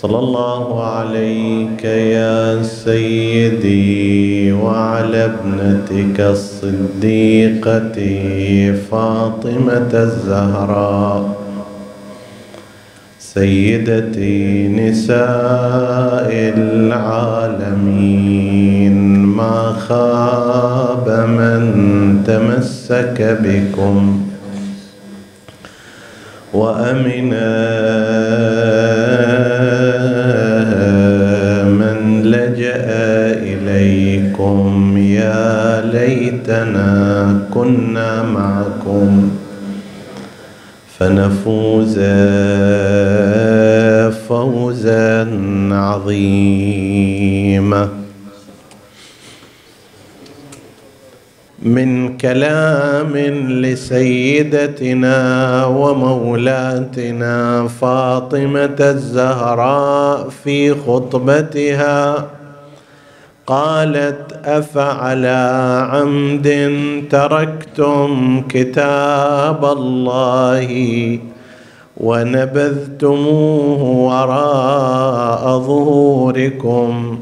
صلى الله عليك يا سيدي وعلى ابنتك الصديقة فاطمة الزهراء سيدتي نساء العالمين ما خاب من تمسك بكم وامنا من لجأ إليكم يا ليتنا كنا معكم فنفوز فوزا عظيما. من كلام لسيدتنا ومولاتنا فاطمة الزهراء في خطبتها قالت أفعلى عمد تركتم كتاب الله ونبذتموه وراء ظهوركم؟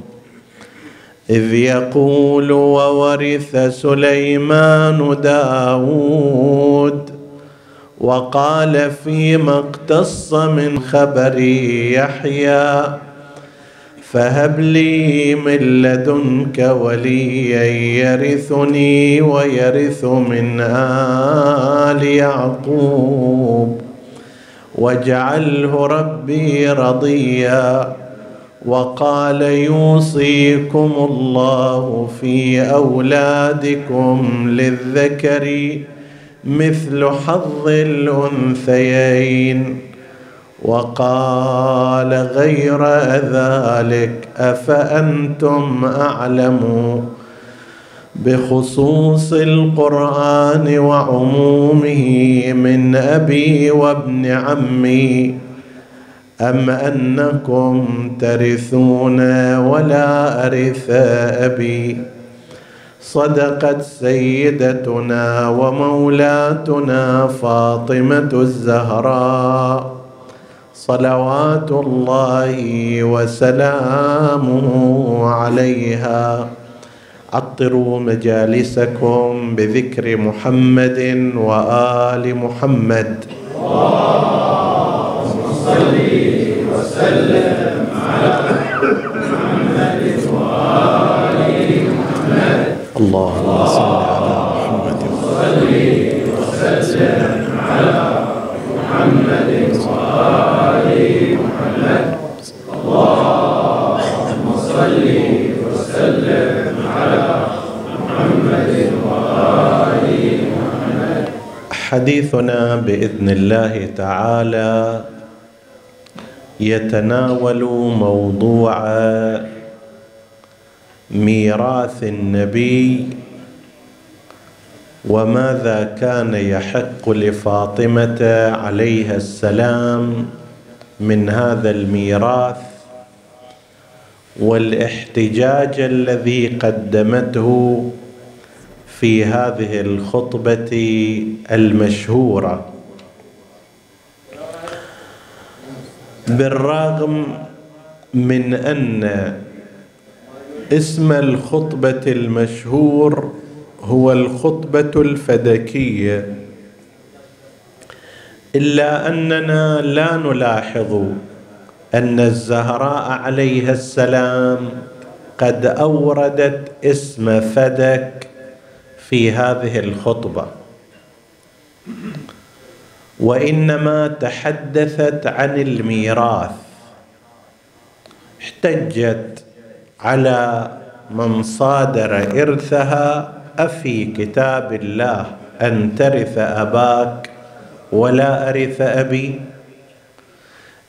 إذ يقول وورث سليمان داود وقال فيما اقتص من خبر يحيى فهب لي من لدنك وليا يرثني ويرث من آل يعقوب واجعله ربي رضيا. وقال يوصيكم الله في أولادكم للذكر مثل حظ الأنثيين. وقال غير ذلك أفأنتم أعلم؟ بخصوص القرآن وعمومه من أبي وابن عمي. أم أنكم ترثون ولا أرث أبي؟ صدقت سيدتنا ومولاتنا فاطمة الزهراء صلوات الله وسلامه عليها. عطروا مجالسكم بذكر محمد وآل محمد. على محمد محمد اللهم صل على محمد وسلم على محمد محمد اللهم صل وسلم على محمد محمد حديثنا باذن الله تعالى يتناول موضوع ميراث النبي وماذا كان يحق لفاطمة عليها السلام من هذا الميراث والاحتجاج الذي قدمته في هذه الخطبة المشهورة. بالرغم من أن اسم الخطبة المشهور هو الخطبة الفدكية إلا أننا لا نلاحظ أن الزهراء عليها السلام قد أوردت اسم فدك في هذه الخطبة. وإنما تحدثت عن الميراث احتجت على من صادر إرثها أفي كتاب الله أن ترث أباك ولا أرث أبي؟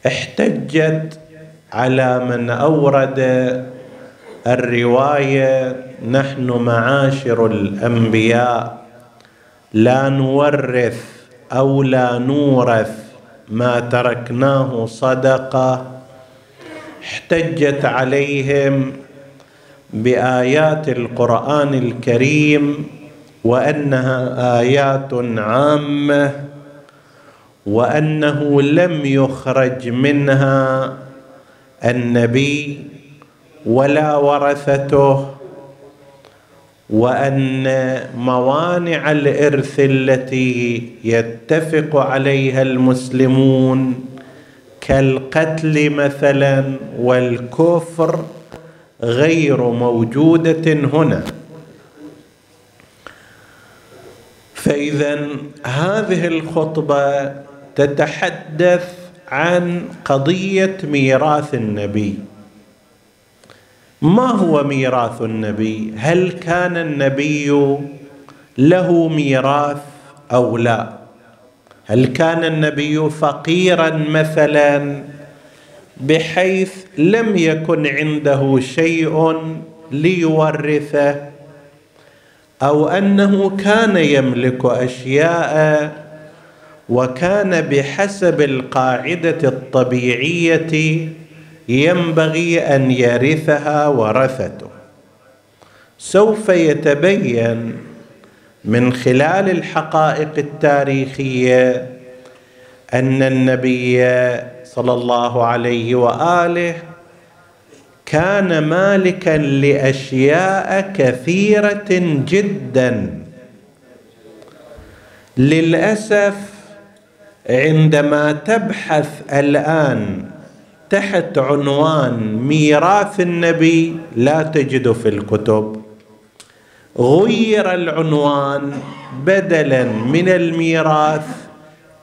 احتجت على من أورد الرواية نحن معاشر الأنبياء لا نورث أو لا نورث ما تركناه صدقة احتجت عليهم بآيات القرآن الكريم وأنها آيات عامة وأنه لم يخرج منها النبي ولا ورثته وأن موانع الإرث التي يتفق عليها المسلمون كالقتل مثلا والكفر غير موجودة هنا. فاذا هذه الخطبة تتحدث عن قضية ميراث النبي. ما هو ميراث النبي؟ هل كان النبي له ميراث أو لا؟ هل كان النبي فقيرا مثلا بحيث لم يكن عنده شيء ليورثه؟ أو أنه كان يملك أشياء وكان بحسب القاعدة الطبيعية ينبغي أن يرثها ورثته. سوف يتبين من خلال الحقائق التاريخية أن النبي صلى الله عليه وآله كان مالكا لأشياء كثيرة جدا. للأسف عندما تبحث الآن تحت عنوان ميراث النبي لا تجد في الكتب. غير العنوان بدلا من الميراث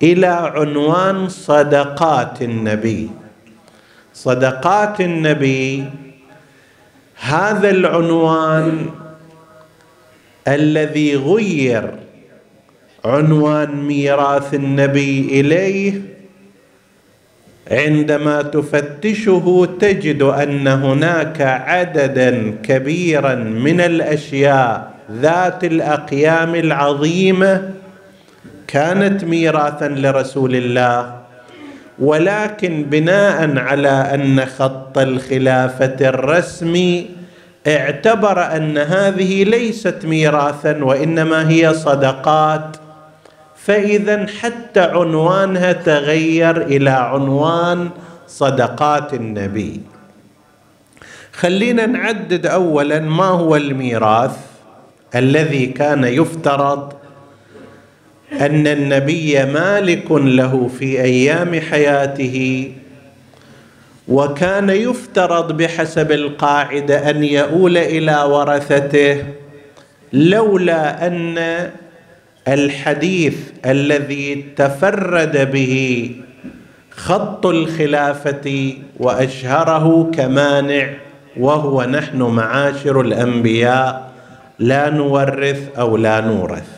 إلى عنوان صدقات النبي. صدقات النبي هذا العنوان الذي غير عنوان ميراث النبي إليه عندما تفتشه تجد أن هناك عددا كبيرا من الأشياء ذات الأقيام العظيمة كانت ميراثا لرسول الله ولكن بناء على أن خط الخلافة الرسمي اعتبر أن هذه ليست ميراثا وإنما هي صدقات. فإذا حتى عنوانها تغير إلى عنوان صدقات النبي. خلينا نعدد اولا ما هو الميراث الذي كان يفترض أن النبي مالك له في أيام حياته وكان يفترض بحسب القاعدة أن يؤول إلى ورثته لولا أن الحديث الذي تفرد به خط الخلافة وأشهره كمانع وهو نحن معاشر الأنبياء لا نورث أو لا نورث.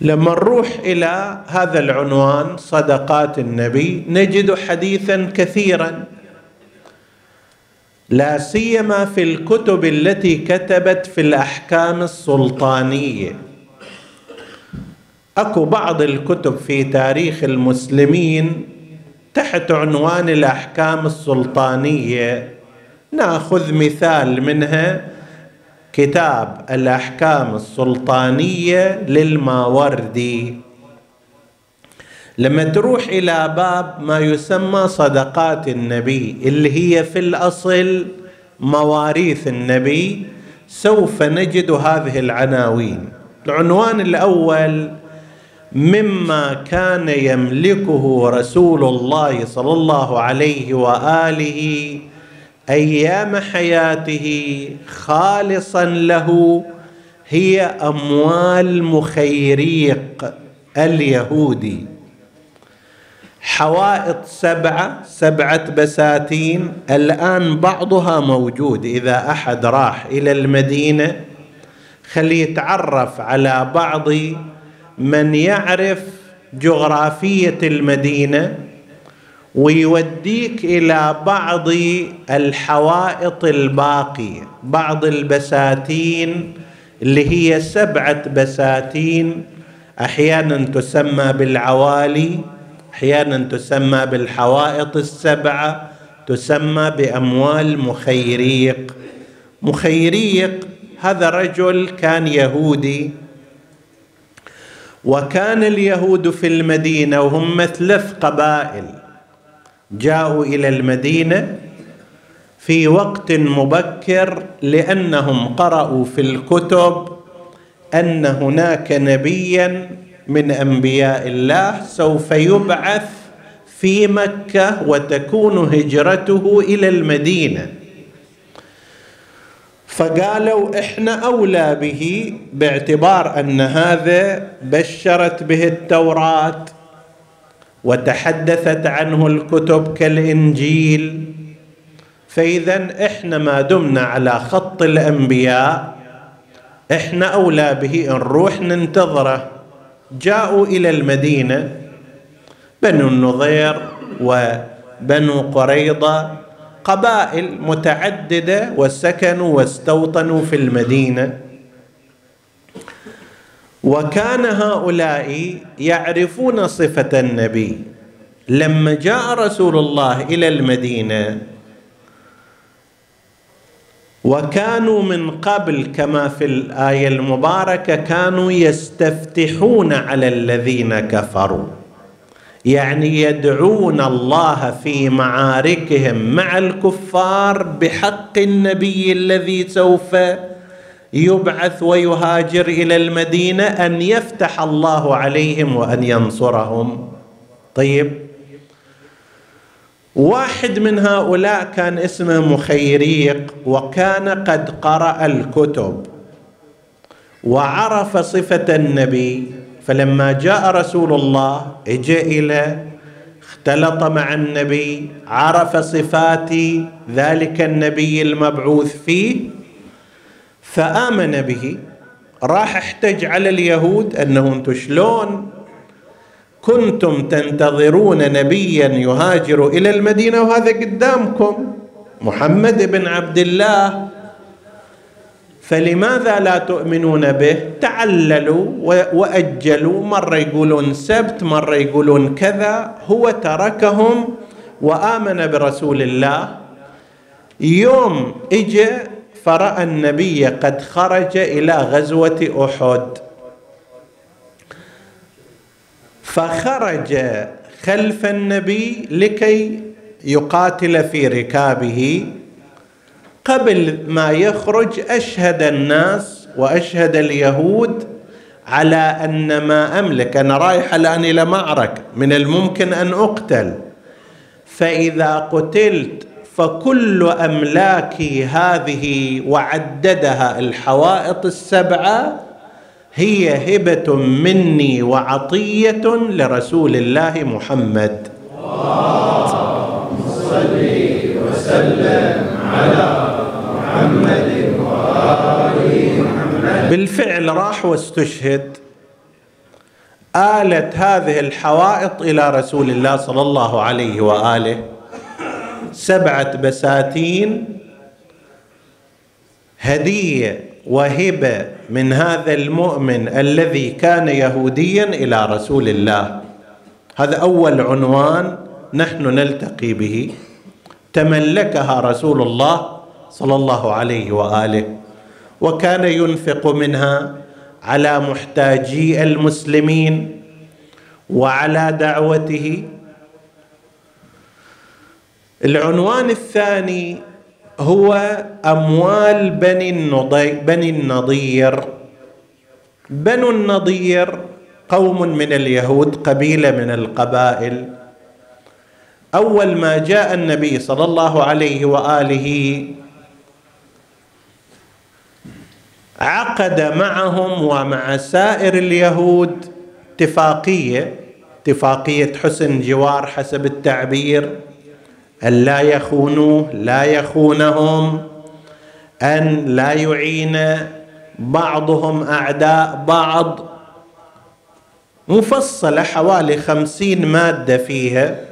لما نروح إلى هذا العنوان صدقات النبي نجد حديثا كثيرا. لا سيما في الكتب التي كتبت في الأحكام السلطانية. أكو بعض الكتب في تاريخ المسلمين تحت عنوان الأحكام السلطانية. نأخذ مثال منها. كتاب الأحكام السلطانية للماوردي. لما تروح إلى باب ما يسمى صدقات النبي اللي هي في الأصل مواريث النبي سوف نجد هذه العناوين. العنوان الأول مما كان يملكه رسول الله صلى الله عليه وآله أيام حياته خالصا له هي أموال مخيريق اليهودي. حوائط سبعة سبعة بساتين. الآن بعضها موجود. إذا أحد راح إلى المدينة خليه يتعرف على بعض من يعرف جغرافية المدينة ويوديك إلى بعض الحوائط الباقية بعض البساتين اللي هي سبعة بساتين أحيانا تسمى بالعوالي أحيانا تسمى بالحوائط السبعة تسمى بأموال مخيريق. مخيريق هذا رجل كان يهودي. وكان اليهود في المدينة وهم ثلاث قبائل جاءوا إلى المدينة في وقت مبكر لأنهم قرأوا في الكتب أن هناك نبيا من أنبياء الله سوف يبعث في مكة وتكون هجرته إلى المدينة. فقالوا إحنا أولى به باعتبار أن هذا بشرت به التوراة وتحدثت عنه الكتب كالإنجيل. فإذا إحنا ما دمنا على خط الأنبياء إحنا أولى به نروح ننتظره. جاءوا إلى المدينة بنو النضير وبنو قريضة قبائل متعددة وسكنوا واستوطنوا في المدينة. وكان هؤلاء يعرفون صفة النبي. لما جاء رسول الله إلى المدينة وكانوا من قبل كما في الآية المباركة كانوا يستفتحون على الذين كفروا. يعني يدعون الله في معاركهم مع الكفار بحق النبي الذي سوف يبعث ويهاجر إلى المدينة أن يفتح الله عليهم وأن ينصرهم. طيب. واحد من هؤلاء كان اسمه مخيريق وكان قد قرأ الكتب وعرف صفة النبي. فلما جاء رسول الله اجى إلى اختلط مع النبي عرف صفات ذلك النبي المبعوث فيه فآمن به راح احتج على اليهود انه أنتم شلون كنتم تنتظرون نبيا يهاجر إلى المدينة وهذا قدامكم محمد بن عبد الله. فلماذا لا تؤمنون به؟ تعللوا وأجلوا. مرة يقولون سبت مرة يقولون كذا. هو تركهم وآمن برسول الله. يوم اجى فرأى النبي قد خرج إلى غزوة أحد. فخرج خلف النبي لكي يقاتل في ركابه. قبل ما يخرج أشهد الناس وأشهد اليهود على أن ما أملك. أنا رايح الآن إلى معركة. من الممكن أن أقتل. فإذا قتلت فكل أملاكي هذه وعددها الحوائط السبعة هي هبة مني وعطية لرسول الله محمد. اللهم صل وسلم على بالفعل راح واستشهد آلت هذه الحوائط إلى رسول الله صلى الله عليه وآله. سبعة بساتين هدية وهبة من هذا المؤمن الذي كان يهوديا إلى رسول الله. هذا أول عنوان نحن نلتقي به. تملكها رسول الله صلى الله عليه وآله. وكان ينفق منها على محتاجي المسلمين وعلى دعوته. العنوان الثاني هو أموال بني النضير بني النضير. بنو النضير قوم من اليهود قبيلة من القبائل. أول ما جاء النبي صلى الله عليه وآله عقد معهم ومع سائر اليهود اتفاقية اتفاقية حسن جوار حسب التعبير أن لا يخونوه لا يخونهم أن لا يعين بعضهم أعداء بعض. مفصلة حوالي خمسين مادة فيها.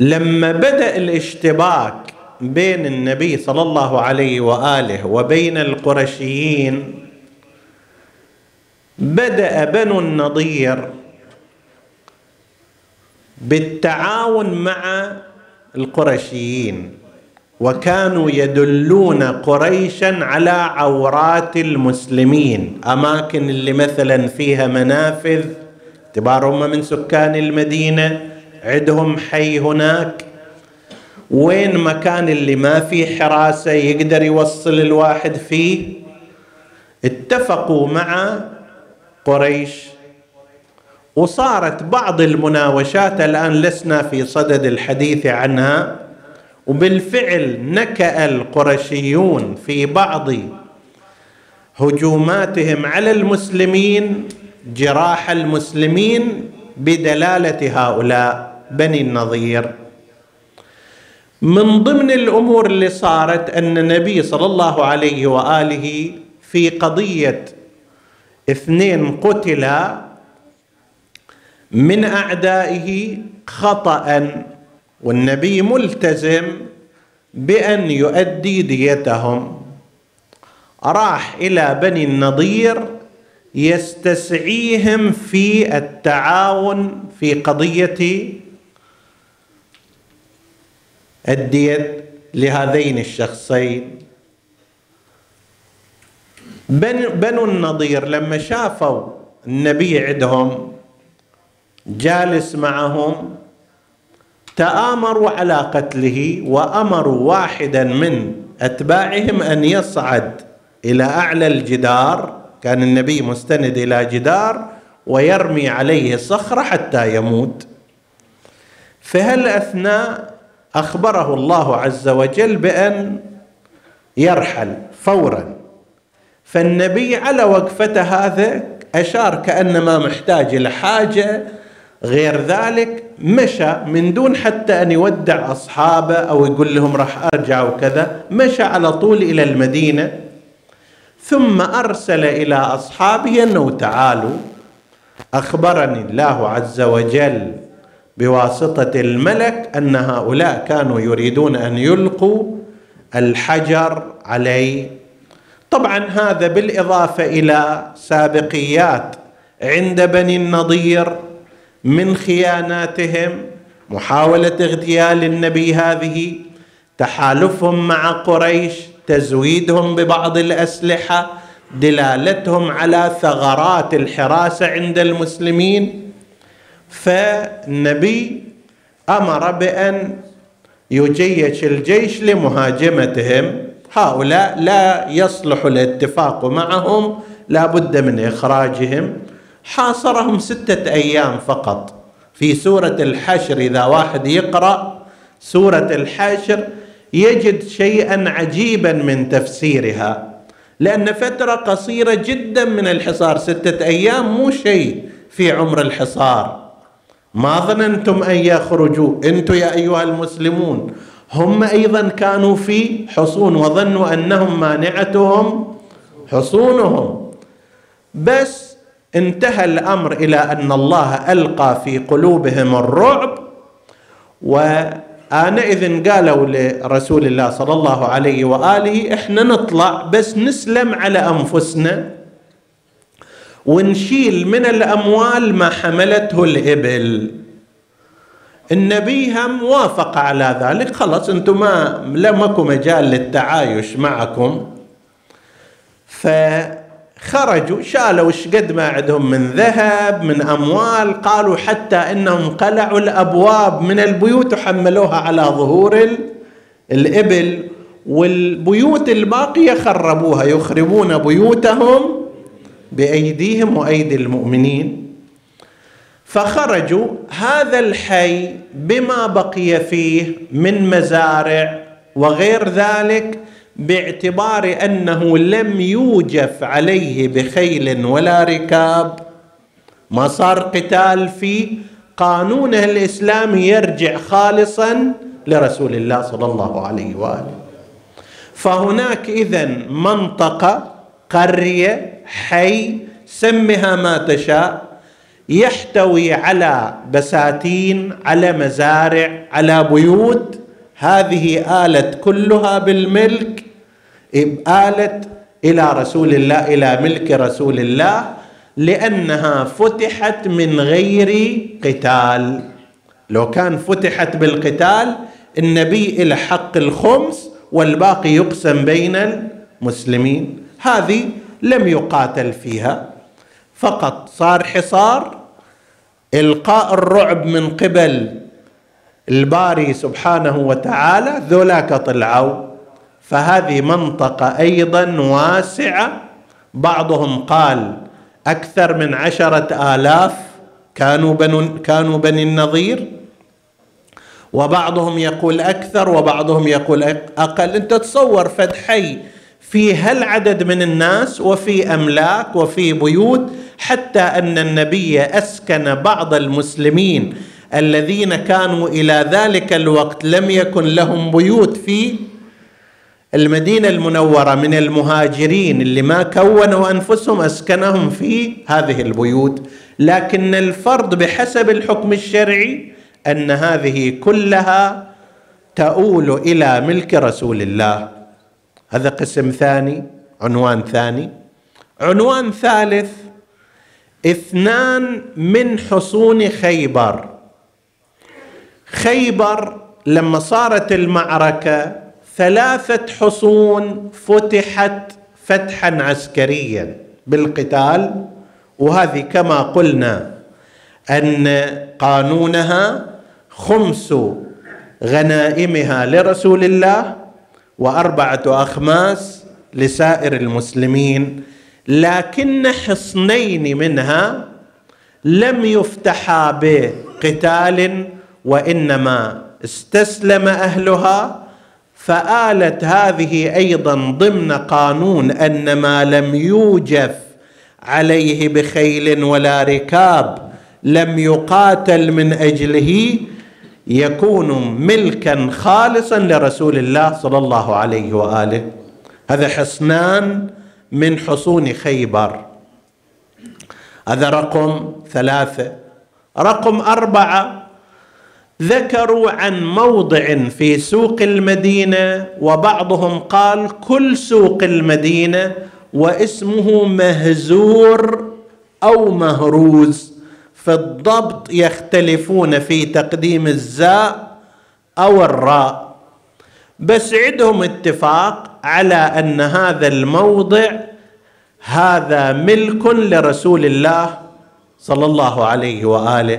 لما بدأ الاشتباك بين النبي صلى الله عليه وآله وبين القرشيين بدأ بنو النضير بالتعاون مع القرشيين وكانوا يدلون قريشا على عورات المسلمين. أماكن اللي مثلا فيها منافذ اعتبارهم من سكان المدينة عندهم حي هناك. وين مكان اللي ما في حراسة يقدر يوصل الواحد فيه؟ اتفقوا مع قريش. وصارت بعض المناوشات الآن لسنا في صدد الحديث عنها. وبالفعل نكأ القرشيون في بعض هجوماتهم على المسلمين جراح المسلمين بدلالة هؤلاء. بني النظير. من ضمن الأمور اللي صارت أن النبي صلى الله عليه وآله في قضية اثنين قتلا من أعدائه خطأ والنبي ملتزم بأن يؤدي ديتهم. راح إلى بني النضير يستسعيهم في التعاون في قضية الدية لهذين الشخصين. بنو النضير لما شافوا النبي عندهم جالس معهم تآمروا على قتله وأمروا واحدا من أتباعهم أن يصعد إلى أعلى الجدار كان النبي مستند إلى جدار ويرمي عليه صخرة حتى يموت. في هالأثناء أخبره الله عز وجل بأن يرحل فورا. فالنبي على وقفته هذا أشار كأنما محتاج إلى حاجة غير ذلك مشى من دون حتى أن يودع أصحابه أو يقول لهم راح أرجع وكذا مشى على طول إلى المدينة. ثم أرسل إلى أصحابه أنه تعالوا أخبرني الله عز وجل بواسطة الملك أن هؤلاء كانوا يريدون أن يلقوا الحجر عليه. طبعا هذا بالإضافة إلى سابقيات عند بني النضير من خياناتهم محاولة اغتيال النبي هذه تحالفهم مع قريش تزويدهم ببعض الأسلحة دلالتهم على ثغرات الحراسة عند المسلمين. فالنبي أمر بأن يجيش الجيش لمهاجمتهم. هؤلاء لا يصلح الاتفاق معهم لا بد من إخراجهم. حاصرهم ستة أيام فقط. في سورة الحشر إذا واحد يقرأ سورة الحشر يجد شيئا عجيبا من تفسيرها لأن فترة قصيرة جدا من الحصار ستة أيام مو شيء في عمر الحصار. ما ظننتم أن يخرجوا. أنتم يا أيها المسلمون. هم أيضا كانوا في حصون وظنوا أنهم مانعتهم حصونهم. بس انتهى الأمر إلى أن الله ألقى في قلوبهم الرعب. وآنئذ قالوا لرسول الله صلى الله عليه وآله إحنا نطلع بس نسلم على أنفسنا. ونشيل من الأموال ما حملته الإبل. النبي هم وافق على ذلك. خلاص أنتم ما لمكم مجال للتعايش معكم. ف خرجوا شالوا إيش قد ما عندهم من ذهب من أموال قالوا حتى إنهم قلعوا الأبواب من البيوت وحملوها على ظهور الإبل. والبيوت الباقية خربوها يخربون بيوتهم. بأيديهم وأيدي المؤمنين فخرجوا هذا الحي بما بقي فيه من مزارع وغير ذلك باعتبار أنه لم يوجف عليه بخيل ولا ركاب. ما صار قتال فيه قانونه الاسلامي يرجع خالصا لرسول الله صلى الله عليه وآله. فهناك اذا منطقة قرية حي سمها ما تشاء. يحتوي على بساتين على مزارع على بيوت. هذه آلت كلها بالملك. آلت إلى رسول الله إلى ملك رسول الله لأنها فتحت من غير قتال. لو كان فتحت بالقتال النبي إلى حق الخمس والباقي يقسم بين المسلمين. هذه لم يقاتل فيها. فقط صار حصار إلقاء الرعب من قبل الباري سبحانه وتعالى ذولاك طلعوا. فهذه منطقة أيضا واسعة. بعضهم قال أكثر من عشرة آلاف كانوا بنو كانوا بني النظير. وبعضهم يقول أكثر وبعضهم يقول أقل. أنت تصور فد حي في هالعدد من الناس وفي أملاك وفي بيوت حتى أن النبي أسكن بعض المسلمين الذين كانوا إلى ذلك الوقت لم يكن لهم بيوت في المدينة المنورة من المهاجرين اللي ما كونوا أنفسهم أسكنهم في هذه البيوت. لكن الفرض بحسب الحكم الشرعي أن هذه كلها تؤول إلى ملك رسول الله. هذا قسم ثاني عنوان ثاني. عنوان ثالث اثنان من حصون خيبر. خيبر لما صارت المعركة ثلاثة حصون فتحت فتحا عسكريا بالقتال. وهذه كما قلنا أن قانونها خمس غنائمها لرسول الله وأربعة أخماس لسائر المسلمين لكن حصنين منها لم يفتحا بقتال وإنما استسلم أهلها فآلت هذه أيضا ضمن قانون أن ما لم يوجف عليه بخيل ولا ركاب لم يقاتل من أجله يكون ملكا خالصا لرسول الله صلى الله عليه وآله. هذا حصنان من حصون خيبر. هذا رقم ثلاثة. رقم أربعة ذكروا عن موضع في سوق المدينة وبعضهم قال كل سوق المدينة واسمه مهزور أو مهروز. في الضبط يختلفون في تقديم الزاء أو الراء. بس عندهم اتفاق على أن هذا الموضع هذا ملك لرسول الله صلى الله عليه وآله.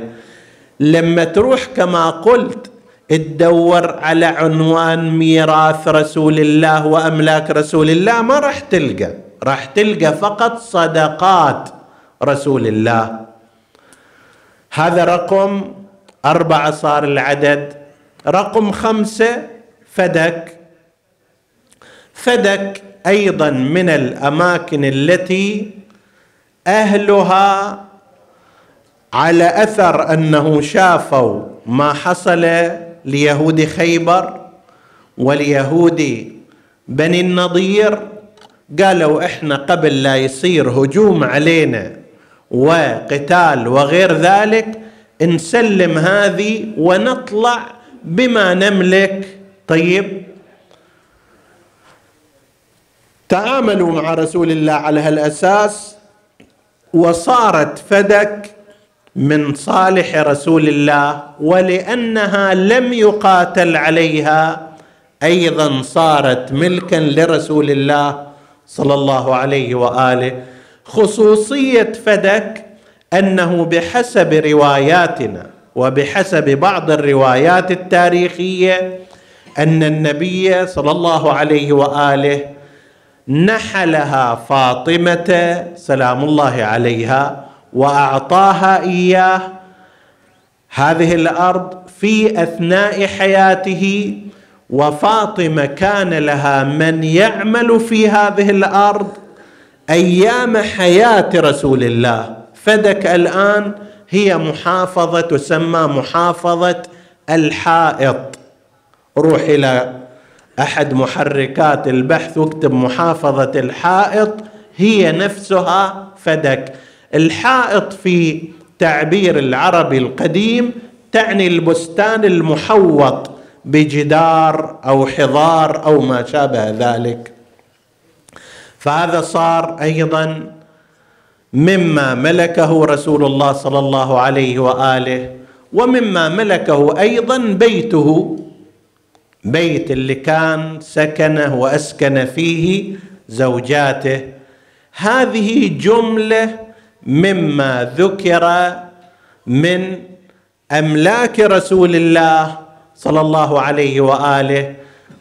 لما تروح كما قلت تدور على عنوان ميراث رسول الله وأملاك رسول الله ما راح تلقى. راح تلقى فقط صدقات رسول الله. هذا رقم أربعة صار العدد. رقم خمسة فدك. فدك أيضا من الأماكن التي أهلها على أثر أنه شافوا ما حصل ليهود خيبر واليهود بني النضير. قالوا إحنا قبل لا يصير هجوم علينا. وقتال وغير ذلك نسلم هذه ونطلع بما نملك. طيب. تعاملوا مع رسول الله على هالأساس وصارت فدك من صالح رسول الله ولأنها لم يقاتل عليها أيضا صارت ملكا لرسول الله صلى الله عليه وآله. خصوصية فدك أنه بحسب رواياتنا وبحسب بعض الروايات التاريخية أن النبي صلى الله عليه وآله نحلها فاطمة سلام الله عليها وأعطاها إياه هذه الأرض في أثناء حياته وفاطمة كان لها من يعمل في هذه الأرض أيام حياة رسول الله. فدك الآن هي محافظة تسمى محافظة الحائط. روح إلى أحد محركات البحث واكتب محافظة الحائط. هي نفسها فدك. الحائط في تعبير العربي القديم تعني البستان المحوط بجدار أو حضار أو ما شابه ذلك. فهذا صار أيضا مما ملكه رسول الله صلى الله عليه وآله ومما ملكه أيضا بيته بيت اللي كان سكنه وأسكن فيه زوجاته. هذه جملة مما ذكر من أملاك رسول الله صلى الله عليه وآله.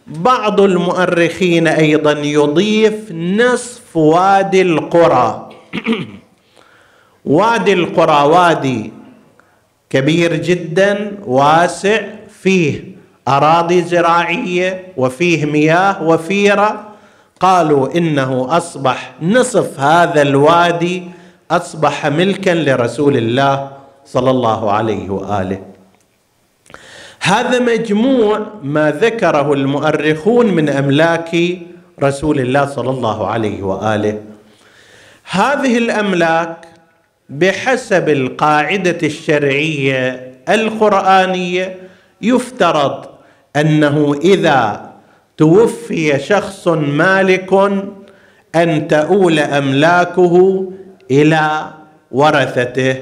بعض المؤرخين أيضا يضيف نصف وادي القرى. وادي القرى وادي كبير جدا واسع فيه أراضي زراعية وفيه مياه وفيرة. قالوا إنه أصبح نصف هذا الوادي أصبح ملكا لرسول الله صلى الله عليه وآله. هذا مجموع ما ذكره المؤرخون من أملاك رسول الله صلى الله عليه وآله. هذه الأملاك بحسب القاعدة الشرعية القرآنية يفترض أنه إذا توفي شخص مالك أن تؤول أملاكه إلى ورثته.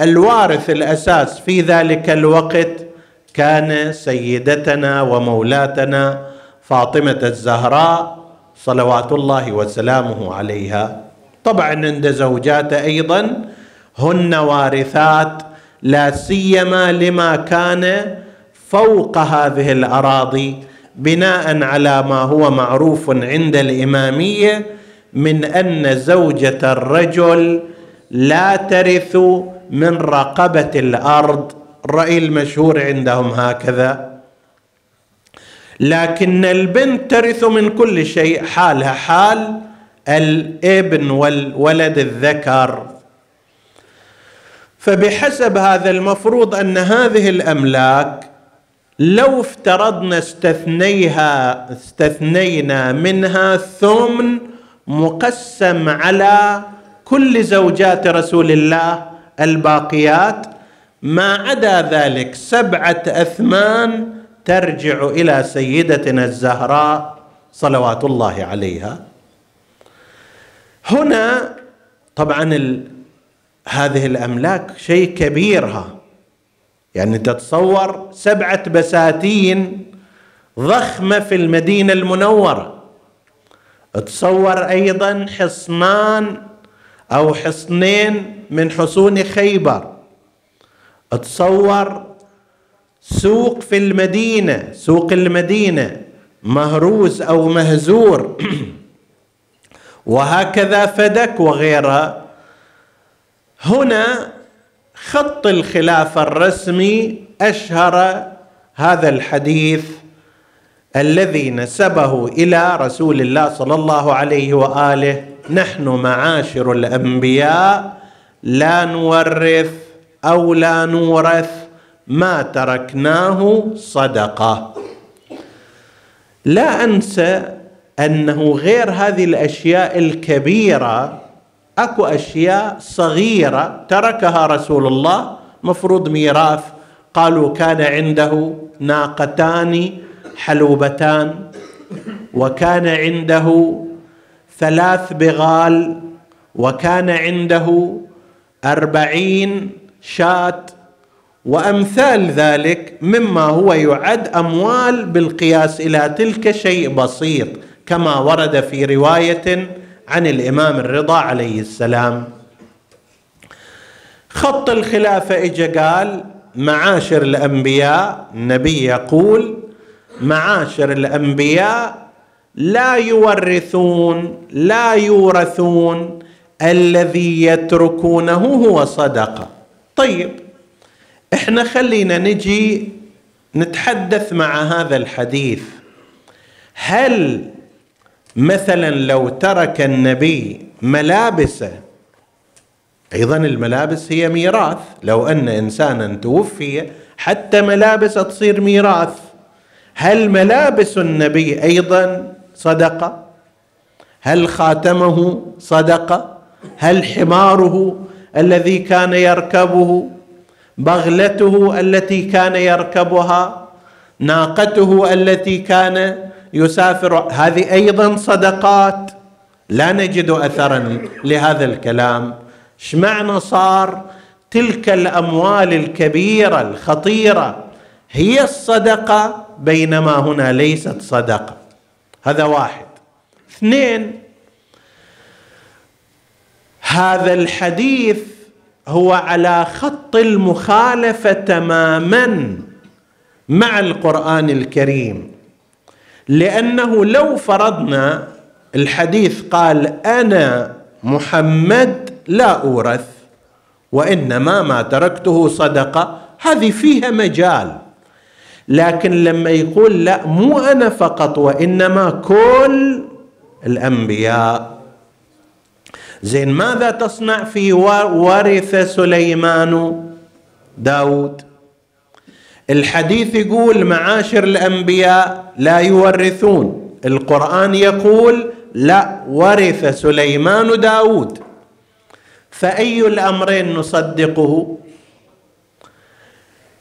الوارث الأساس في ذلك الوقت كان سيدتنا ومولاتنا فاطمة الزهراء صلوات الله وسلامه عليها. طبعا عند زوجاته أيضا هن وارثات لا سيما لما كان فوق هذه الأراضي بناء على ما هو معروف عند الإمامية من أن زوجة الرجل لا ترث من رقبة الأرض. الراي المشهور عندهم هكذا. لكن البنت ترث من كل شيء حالها حال الابن والولد الذكر. فبحسب هذا المفروض أن هذه الأملاك لو افترضنا استثنيها استثنينا منها ثمن مقسم على كل زوجات رسول الله الباقيات ما عدا ذلك سبعة أثمان ترجع إلى سيدتنا الزهراء صلوات الله عليها. هنا طبعا ال... هذه الأملاك شيء كبيرها يعني تتصور سبعة بساتين ضخمة في المدينة المنورة. تصور أيضا حصنان أو حصنين من حصون خيبر. تصور سوق في المدينة سوق المدينة مهروس أو مهزور. وهكذا فدك وغيرها. هنا خط الخلافه الرسمي أشهر هذا الحديث الذي نسبه إلى رسول الله صلى الله عليه وآله. نحن معاشر الأنبياء لا نورث أو لا نورث ما تركناه صدقة. لا انسى أنه غير هذه الأشياء الكبيرة أكو أشياء صغيرة تركها رسول الله مفروض ميراث. قالوا كان عنده ناقتان حلوبتان وكان عنده ثلاث بغال وكان عنده أربعين شاة وأمثال ذلك مما هو يعد أموال بالقياس إلى تلك شيء بسيط كما ورد في رواية عن الإمام الرضا عليه السلام. خط الخلافة إجا قال معاشر الأنبياء النبي يقول معاشر الأنبياء لا يورثون لا يورثون الذي يتركونه هو صدقة. طيب إحنا خلينا نجي نتحدث مع هذا الحديث. هل مثلا لو ترك النبي ملابسه أيضا الملابس هي ميراث لو أن انسانا توفي حتى ملابسه تصير ميراث هل ملابس النبي أيضا صدقة؟ هل خاتمه صدقة؟ هل حماره الذي كان يركبه بغلته التي كان يركبها ناقته التي كان يسافر. هذه أيضا صدقات. لا نجد اثرا لهذا الكلام. إيش معنى صار؟ تلك الأموال الكبيرة الخطيرة هي الصدقة بينما هنا ليست صدقة. هذا واحد. اثنين هذا الحديث هو على خط المخالفة تماما مع القرآن الكريم. لأنه لو فرضنا الحديث قال أنا محمد لا أورث وإنما ما تركته صدقة هذه فيها مجال. لكن لما يقول لا مو أنا فقط وإنما كل الأنبياء. زين ماذا تصنع في ورث سليمان؟ داود. الحديث يقول معاشر الأنبياء لا يورثون. القرآن يقول لا ورث سليمان داود. فأي الأمرين نصدقه؟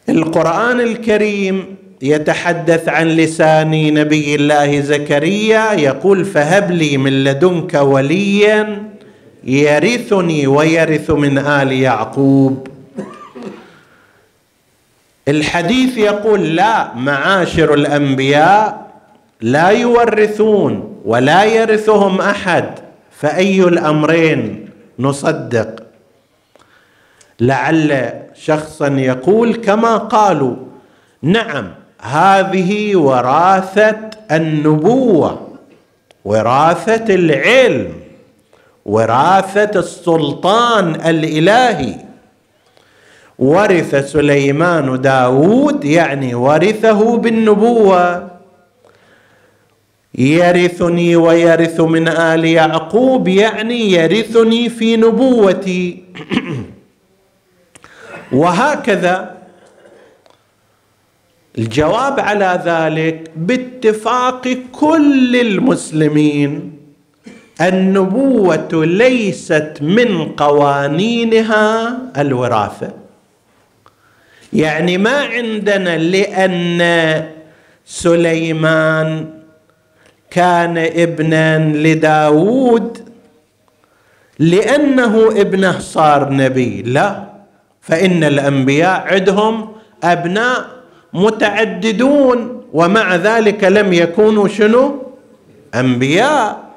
القرآن الكريم يتحدث عن لسان نبي الله زكريا يقول فهب لي من لدنك وليا يرثني ويرث من آل يعقوب. الحديث يقول لا معاشر الأنبياء لا يورثون ولا يرثهم أحد فأي الأمرين؟ نصدق. لعل شخصا يقول كما قالوا نعم هذه وراثة النبوة وراثة العلم. وراثة السلطان الإلهي. ورث سليمان داود يعني ورثه بالنبوة. يرثني ويرث من آل يعقوب يعني يرثني في نبوتي. وهكذا. الجواب على ذلك باتفاق كل المسلمين. النبوة ليست من قوانينها الوراثة. يعني ما عندنا لأن سليمان كان ابنا لداود لأنه ابنه صار نبي. لا فإن الأنبياء عندهم أبناء متعددون ومع ذلك لم يكونوا شنو؟ أنبياء.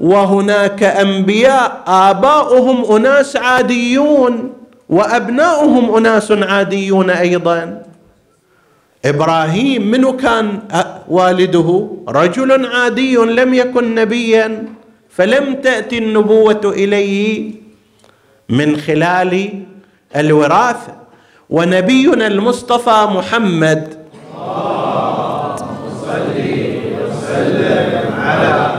وهناك أنبياء آباؤهم أناس عاديون وأبناؤهم أناس عاديون أيضا. إبراهيم منو كان والده؟ رجل عادي لم يكن نبيا فلم تأتي النبوة إليه من خلال الوراثة. ونبينا المصطفى محمد. وسلم على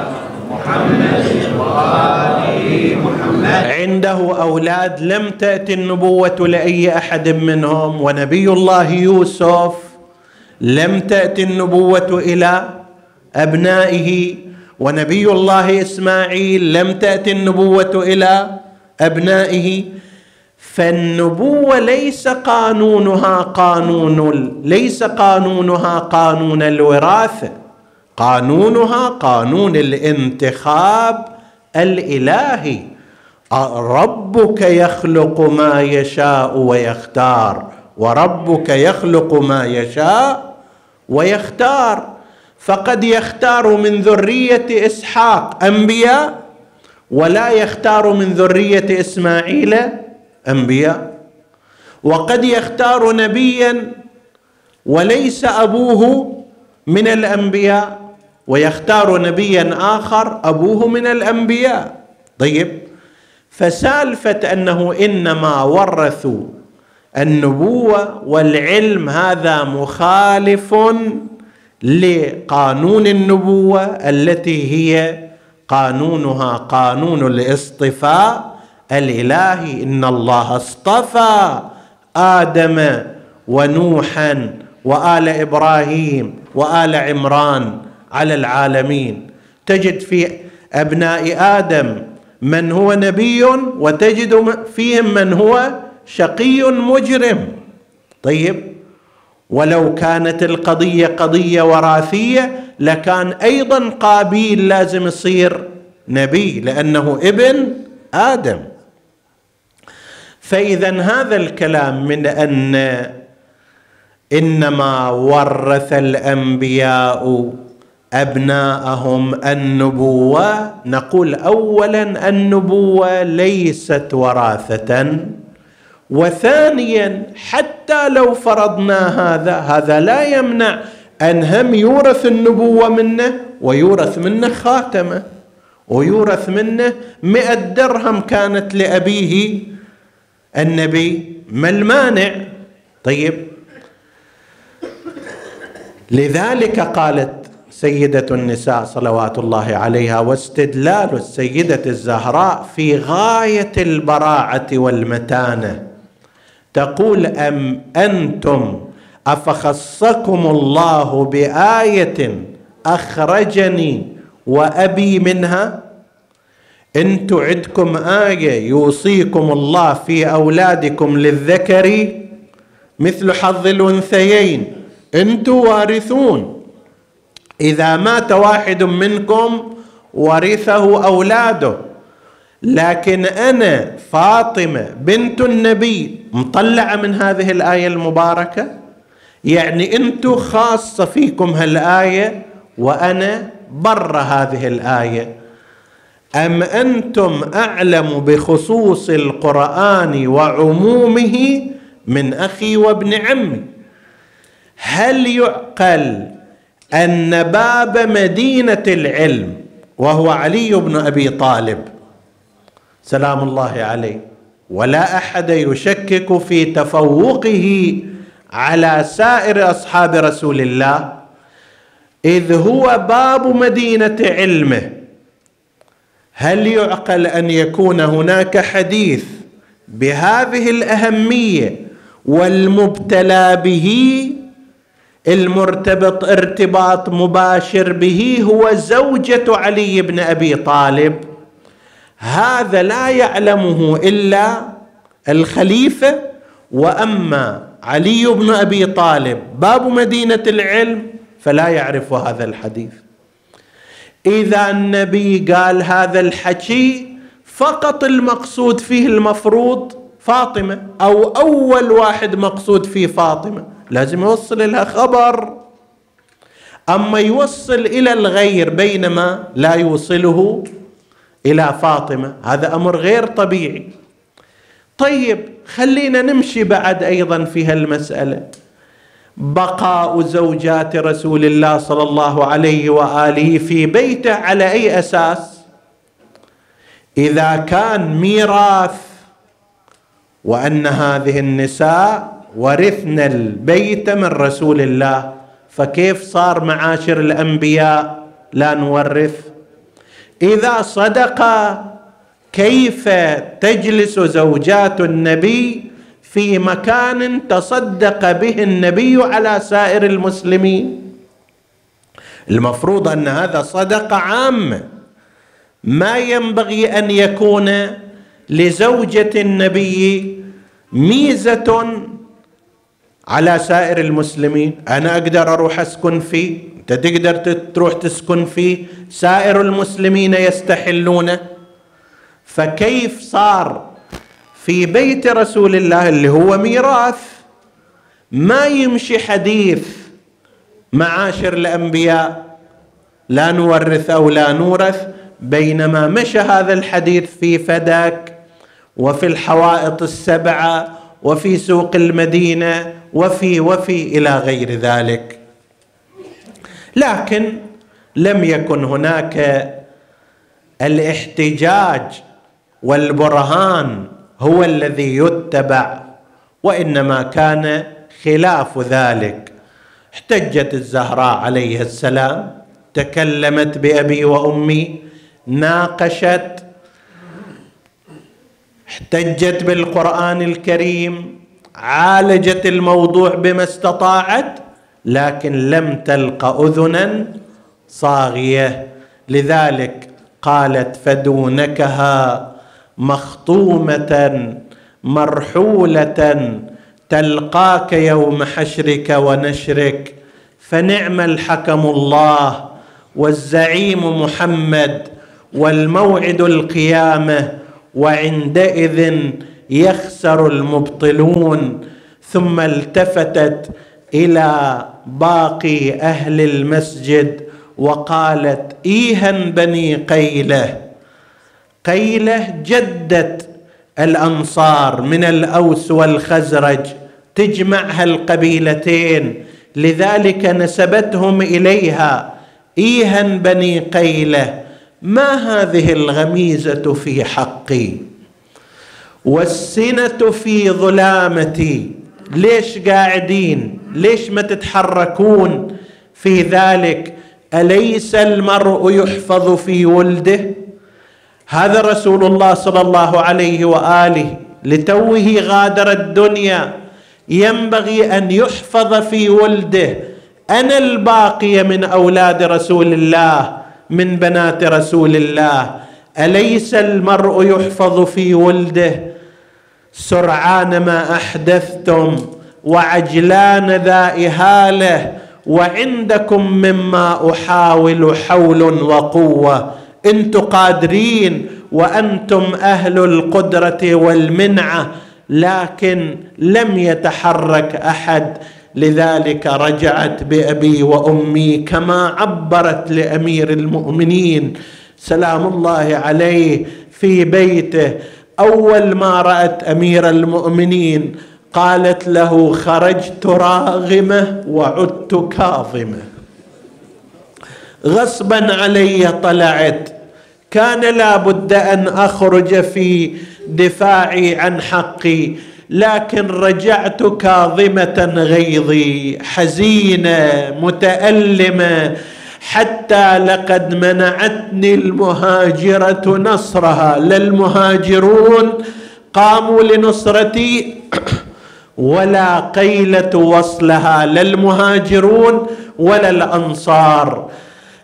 عنده أولاد لم تأتي النبوة لأي أحد منهم. ونبي الله يوسف لم تأتي النبوة إلى أبنائه. ونبي الله إسماعيل لم تأتي النبوة إلى أبنائه. فالنبوة ليس قانونها قانون ليس قانونها قانون الوراثة. قانونها قانون الانتخاب الإلهي. ربك يخلق ما يشاء ويختار. وربك يخلق ما يشاء ويختار. فقد يختار من ذرية إسحاق أنبياء ولا يختار من ذرية إسماعيل أنبياء. وقد يختار نبيا وليس أبوه من الأنبياء ويختار نبيا آخر أبوه من الأنبياء. طيب. فسالفة أنه إنما ورثوا النبوة والعلم هذا مخالف لقانون النبوة التي هي قانونها قانون الاصطفاء. الإلهي إن الله اصطفى آدم ونوحا وآل إبراهيم وآل عمران على العالمين. تجد في أبناء آدم من هو نبي وتجد فيهم من هو شقي مجرم. طيب ولو كانت القضية قضية وراثية لكان أيضا قابيل لازم يصير نبي لأنه ابن آدم. فاذا هذا الكلام من أن إنما ورث الأنبياء أبناءهم النبوة. نقول اولا النبوة ليست وراثة. وثانيا حتى لو فرضنا هذا هذا لا يمنع أن هم يورث النبوة منه ويورث منه خاتمة. ويورث منه مئة درهم كانت لأبيه النبي. ما المانع؟ طيب. لذلك قالت سيدة النساء صلوات الله عليها واستدلال السيدة الزهراء في غاية البراعة والمتانة. تقول أم أنتم أفخصكم الله بآية أخرجني وأبي منها؟ إن تعدكم آية يوصيكم الله في أولادكم للذكر مثل حظ الأنثيين أنتم وارثون إذا مات واحد منكم ورثه أولاده. لكن أنا فاطمة بنت النبي مطلعة من هذه الآية المباركة؟ يعني أنتم خاصة فيكم هالآية وأنا بر هذه الآية. أم أنتم أعلم بخصوص القرآن وعمومه من أخي وابن عمي؟ هل يعقل أن باب مدينة العلم وهو علي بن أبي طالب. سلام الله عليه. ولا أحد يشكك في تفوقه على سائر أصحاب رسول الله إذ هو باب مدينة علمه. هل يعقل أن يكون هناك حديث بهذه الأهمية والمبتلى به المرتبط ارتباط مباشر به هو زوجة علي بن أبي طالب. هذا لا يعلمه إلا الخليفة وأما علي بن أبي طالب باب مدينة العلم فلا يعرف هذا الحديث. إذا النبي قال هذا الحكي فقط المقصود فيه المفروض فاطمة أو أول واحد مقصود فيه فاطمة. لازم يوصل لها خبر. أما يوصل إلى الغير بينما لا يوصله إلى فاطمة هذا أمر غير طبيعي. طيب خلينا نمشي بعد أيضا في هالمسألة. بقاء زوجات رسول الله صلى الله عليه وآله في بيته على أي أساس؟ إذا كان ميراث وأن هذه النساء ورثن البيت من رسول الله فكيف صار معاشر الأنبياء لا نورث؟ إذا صدق كيف تجلس زوجات النبي في مكان تصدق به النبي على سائر المسلمين؟ المفروض أن هذا صدقة عامة. ما ينبغي أن يكون لزوجة النبي ميزة على سائر المسلمين. أنا أقدر أروح أسكن فيه. أنت تقدر تروح تسكن فيه. سائر المسلمين يستحلونه. فكيف صار في بيت رسول الله اللي هو ميراث؟ ما يمشي حديث معاشر الأنبياء. لا نورث أو لا نورث. بينما مشى هذا الحديث في فدك وفي الحوائط السبعة وفي سوق المدينة وفي وفي إلى غير ذلك. لكن لم يكن هناك الاحتجاج والبرهان هو الذي يتبع وإنما كان خلاف ذلك. احتجت الزهراء عليه السلام تكلمت بأبي وأمي ناقشت احتجت بالقرآن الكريم عالجت الموضوع بما استطاعت لكن لم تلق اذنا صاغية. لذلك قالت فدونكها مخطومة مرحولة تلقاك يوم حشرك ونشرك. فنعم الحكم الله والزعيم محمد والموعد القيامة وعندئذ يخسر المبطلون ثم التفتت إلى باقي أهل المسجد وقالت ايها بني قيلة. قيلة جده الأنصار من الأوس والخزرج تجمعها القبيلتين لذلك نسبتهم إليها ايها بني قيلة. ما هذه الغميزة في حقي؟ والسنة في ظلامتي. ليش قاعدين؟ ليش ما تتحركون في ذلك؟ أليس المرء يحفظ في ولده؟ هذا رسول الله صلى الله عليه وآله لتوه غادر الدنيا. ينبغي أن يحفظ في ولده. أنا الباقيه من أولاد رسول الله من بنات رسول الله. أليس المرء يحفظ في ولده؟ سرعان ما أحدثتم وعجلان ذا إهالة وعندكم مما أحاول حول وقوة. أنتم قادرين وأنتم أهل القدرة والمنعة لكن لم يتحرك أحد. لذلك رجعت بأبي وأمي كما عبرت لأمير المؤمنين. سلام الله عليه في بيته. أول ما رأت أمير المؤمنين قالت له خرجت راغمة وعدت كاظمة. غصبا علي طلعت. كان لا بد أن أخرج في دفاعي عن حقي لكن رجعت كاظمة غيظي حزينة متألمة حتى لقد منعتني المهاجرة نصرها. للمهاجرون قاموا لنصرتي ولا قيلة وصلها. للمهاجرون ولا الأنصار.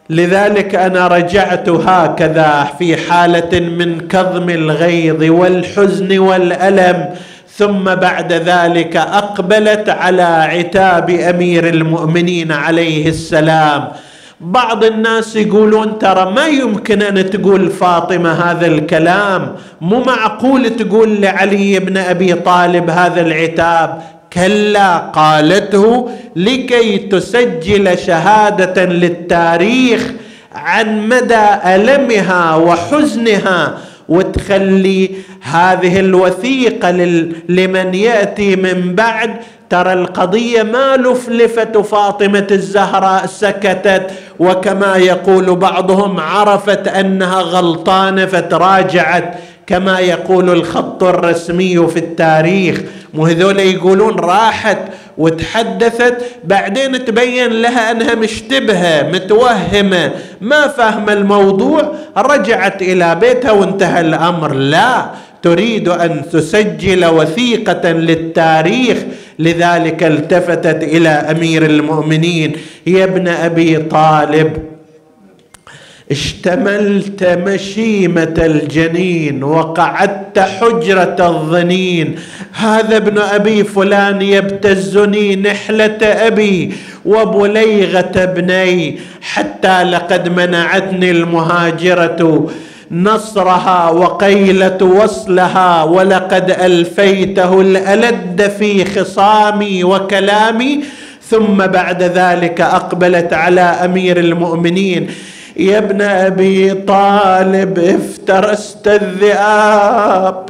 لذلك أنا رجعت هكذا في حالة من كظم الغيظ والحزن والألم. ثم بعد ذلك أقبلت على عتاب أمير المؤمنين عليه السلام. بعض الناس يقولون ترى ما يمكن أن تقول فاطمة هذا الكلام. مو معقول تقول لعلي بن أبي طالب هذا العتاب. كلا قالته لكي تسجل شهادة للتاريخ عن مدى ألمها وحزنها وتخلي هذه الوثيقة لمن يأتي من بعد ترى القضية ما لفلفت فاطمة الزهراء سكتت وكما يقول بعضهم عرفت أنها غلطانة فتراجعت كما يقول الخط الرسمي في التاريخ. مو هذول يقولون راحت وتحدثت بعدين تبين لها أنها مشتبهة متوهمة ما فاهمة الموضوع رجعت إلى بيتها وانتهى الأمر. لا تريد أن تسجل وثيقة للتاريخ. لذلك التفتت إلى أمير المؤمنين. يا ابن أبي طالب اشتملت مشيمة الجنين وقعدت حجرة الظنين. هذا ابن أبي فلان يبتزني نحلة أبي وبليغة ابني حتى لقد منعتني المهاجرة. نصرها وقيلة وصلها ولقد ألفيته الألد في خصامي وكلامي ثم بعد ذلك أقبلت على أمير المؤمنين. يا ابن أبي طالب افترست الذئاب.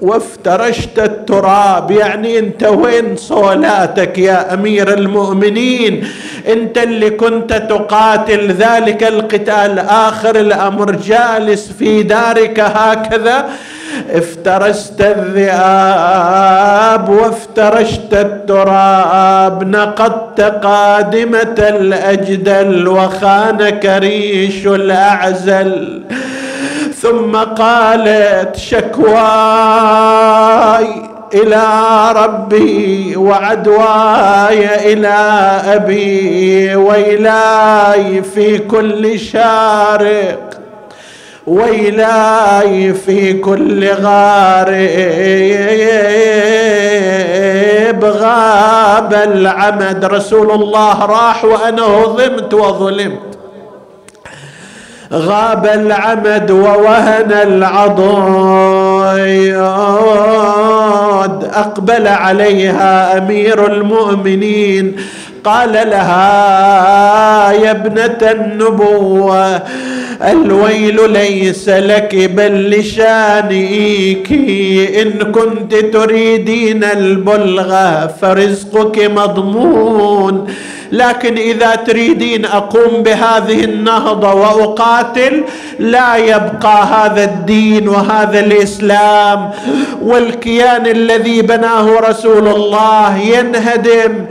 وافترشت التراب. يعني انت وين صولاتك يا أمير المؤمنين؟ انت اللي كنت تقاتل ذلك القتال. آخر الأمر جالس في دارك هكذا. افترست الذئاب وافترشت التراب. نقضت قادمة الأجدل وخانك ريش الأعزل. ثم قالت شكواي إلى ربي وعدواي إلى أبي ويلاي في كل شارق ويلاي في كل غارب غاب العمد رسول الله راح وأنا هضمت وظلمت. غاب العمد ووهن العضد أقبل عليها أمير المؤمنين. قال لها يا ابنة النبوة الويل ليس لك بل لشانئك. إن كنت تريدين البلغة فرزقك مضمون. لكن إذا تريدين أقوم بهذه النهضه وأقاتل لا يبقى هذا الدين وهذا الإسلام. والكيان الذي بناه رسول الله ينهدم.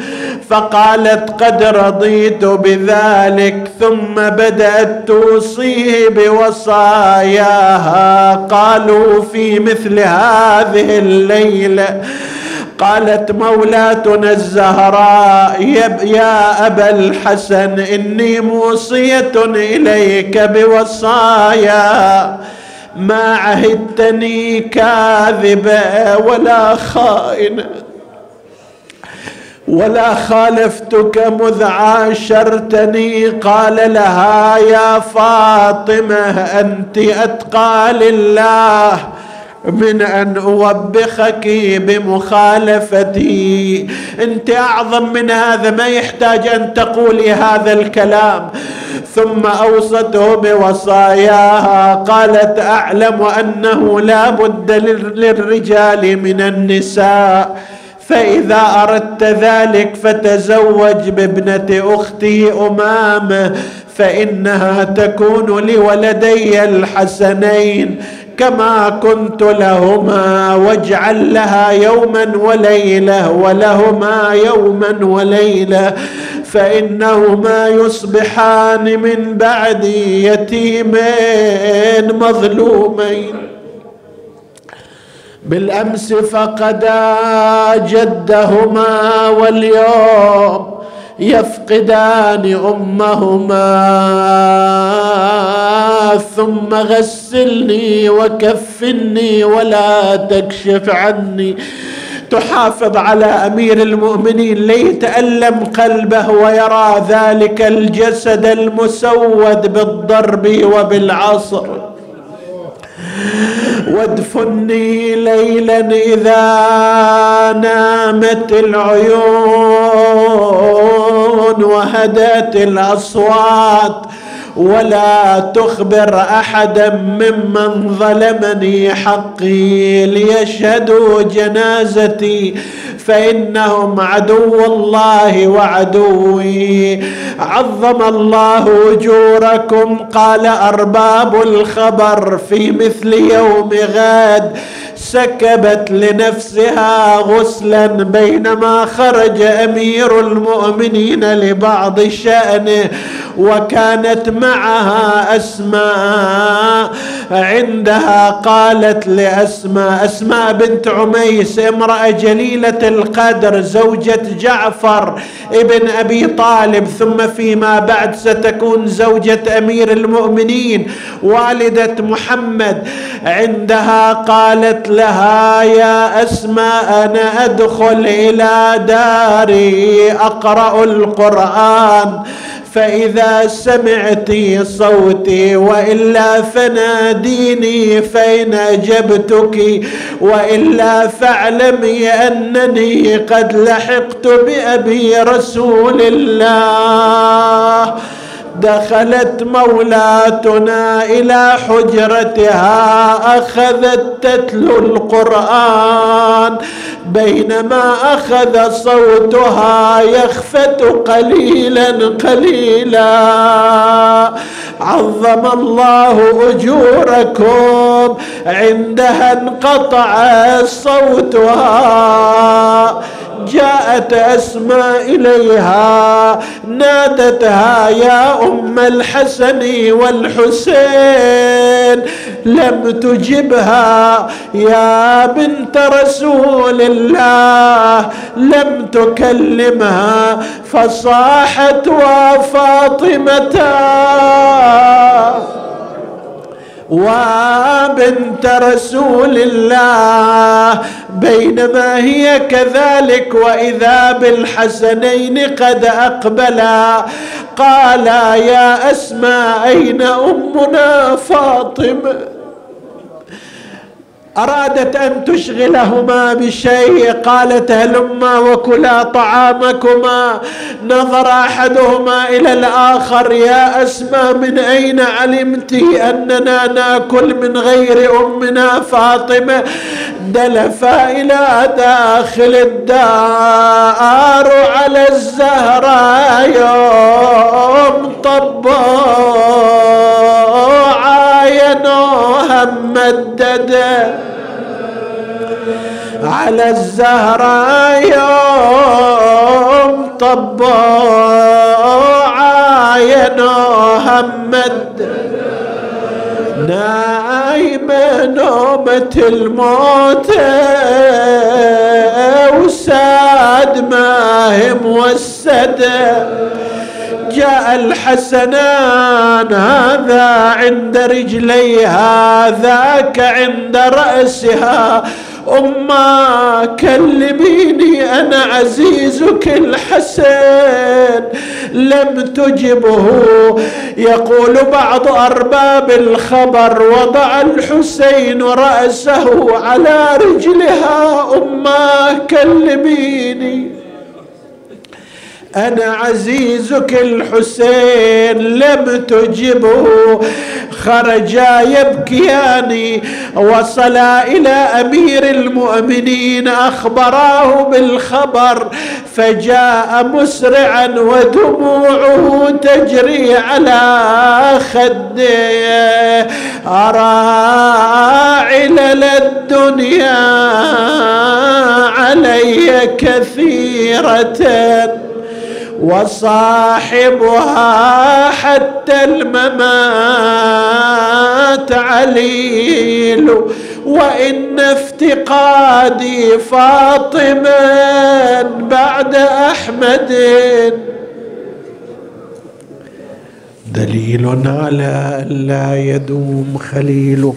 فقالت قد رضيت بذلك ثم بدأت توصيه بوصاياها. قالوا في مثل هذه الليلة قالت مولاتنا الزهراء يا أبا الحسن إني موصية إليك بوصايا. ما عهدتني كاذبة ولا خائنة. ولا خالفتك مذ عاشرتني قال لها يا فاطمه انت اتقى لله من ان اوبخك بمخالفتي انت اعظم من هذا ما يحتاج ان تقولي هذا الكلام ثم اوصته بوصاياها قالت اعلم انه لا بد للرجال من النساء فإذا أردت ذلك فتزوج بابنة أختي أمامة فإنها تكون لولدي الحسنين كما كنت لهما واجعل لها يوما وليلة ولهما يوما وليلة فإنهما يصبحان من بعدي يتيمين مظلومين. بالأمس فقدا جدهما واليوم يفقدان أمهما. ثم غسلني وكفني ولا تكشف عني. تحافظ على أمير المؤمنين. ليتألم قلبه ويرى ذلك الجسد المسود بالضرب وبالعصر. وادفني ليلا إذا نامت العيون وهدت الأصوات ولا تخبر أحدا ممن ظلمني حقي ليشهدوا جنازتي فإنهم عدو الله وعدوي. عظم الله أجوركم قال أرباب الخبر في مثل يوم غاد. سكبت لنفسها غسلا بينما خرج أمير المؤمنين لبعض شأنه. وكانت معها أسماء عندها قالت لأسماء أسماء بنت عميس امرأة جليلة القدر زوجة جعفر ابن أبي طالب ثم فيما بعد ستكون زوجة أمير المؤمنين والدة محمد. عندها قالت لها يا أسماء أنا أدخل إلى داري أقرأ القرآن. فإذا سمعت صوتي وإلا فناديني فإن أجبتك وإلا فاعلمي أنني قد لحقت بأبي رسول الله. دخلت مولاتنا إلى حجرتها أخذت تتلو القرآن. بينما أخذ صوتها يخفت قليلا قليلا. عظم الله أجوركم عندها انقطع صوتها. جاءت أسماء إليها نادتها يا أم الحسن والحسين لم تجبها يا بنت رسول الله لم تكلمها فصاحت وفاطمه وبنت رسول الله بينما هي كذلك وإذا بالحسنين قد أقبلا. قالا يا أسماء أين أمنا فاطمة؟ أرادت أن تشغلهما بشيء قالت هلما وكلا طعامكما. نظر أحدهما إلى الآخر يا أسمى من أين علمت أننا ناكل من غير أمنا فاطمة؟ دلفا إلى داخل الدار على الزهراء يوم طبوا ممدده على الزهراء يوم طبوا عاينوها ممد نايمة نومة الموت وساد ما هي موسده جاء الحسنان هذا عند رجليها ذاك عند رأسها. أما كلميني أنا عزيزك الحسن. لم تجبه. يقول بعض أرباب الخبر وضع الحسين رأسه على رجلها. أما كلميني. أنا عزيزك الحسين لم تجبه خرجا يبكيان وصلا إلى أمير المؤمنين أخبراه بالخبر فجاء مسرعا ودموعه تجري على خده. أرى علل الدنيا علي كثيرة. وصاحبها حتى الممات عليل. وإن افتقادي فاطما بعد أحمد. دليل على أن لا يدوم خليله.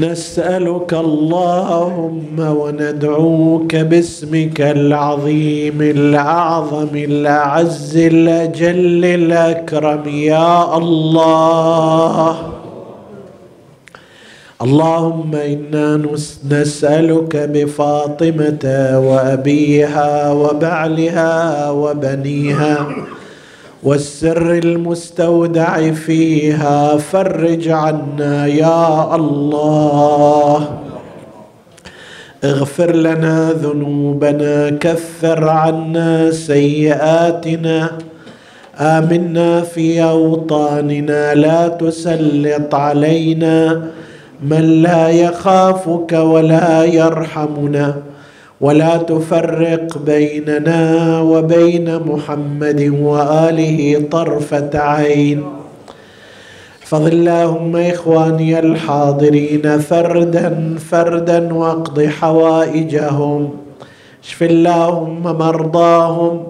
نسألك اللهم وندعوك باسمك العظيم الأعظم الأعز الأجل الأكرم يا الله. اللهم إنا نسألك بفاطمة وأبيها وبعلها وبنيها والسر المستودع فيها فرج عنا يا الله. اغفر لنا ذنوبنا كفر عنا سيئاتنا. آمنا في أوطاننا لا تسلط علينا من لا يخافك ولا يرحمنا. ولا تفرق بيننا وبين محمد وآله طرفة عين. احفظ اللهم إخواني الحاضرين فردا فردا واقض حوائجهم. اشف اللهم مرضاهم.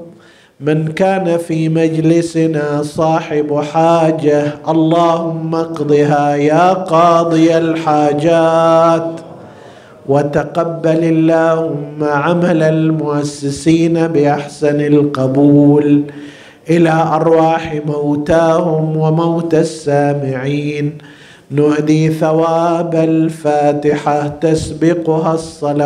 من كان في مجلسنا صاحب حاجة اللهم اقضها يا قاضي الحاجات. وتقبل اللهم عمل المؤسسين بأحسن القبول إلى أرواح موتاهم وموتى السامعين. نهدي ثواب الفاتحة تسبقها الصلوات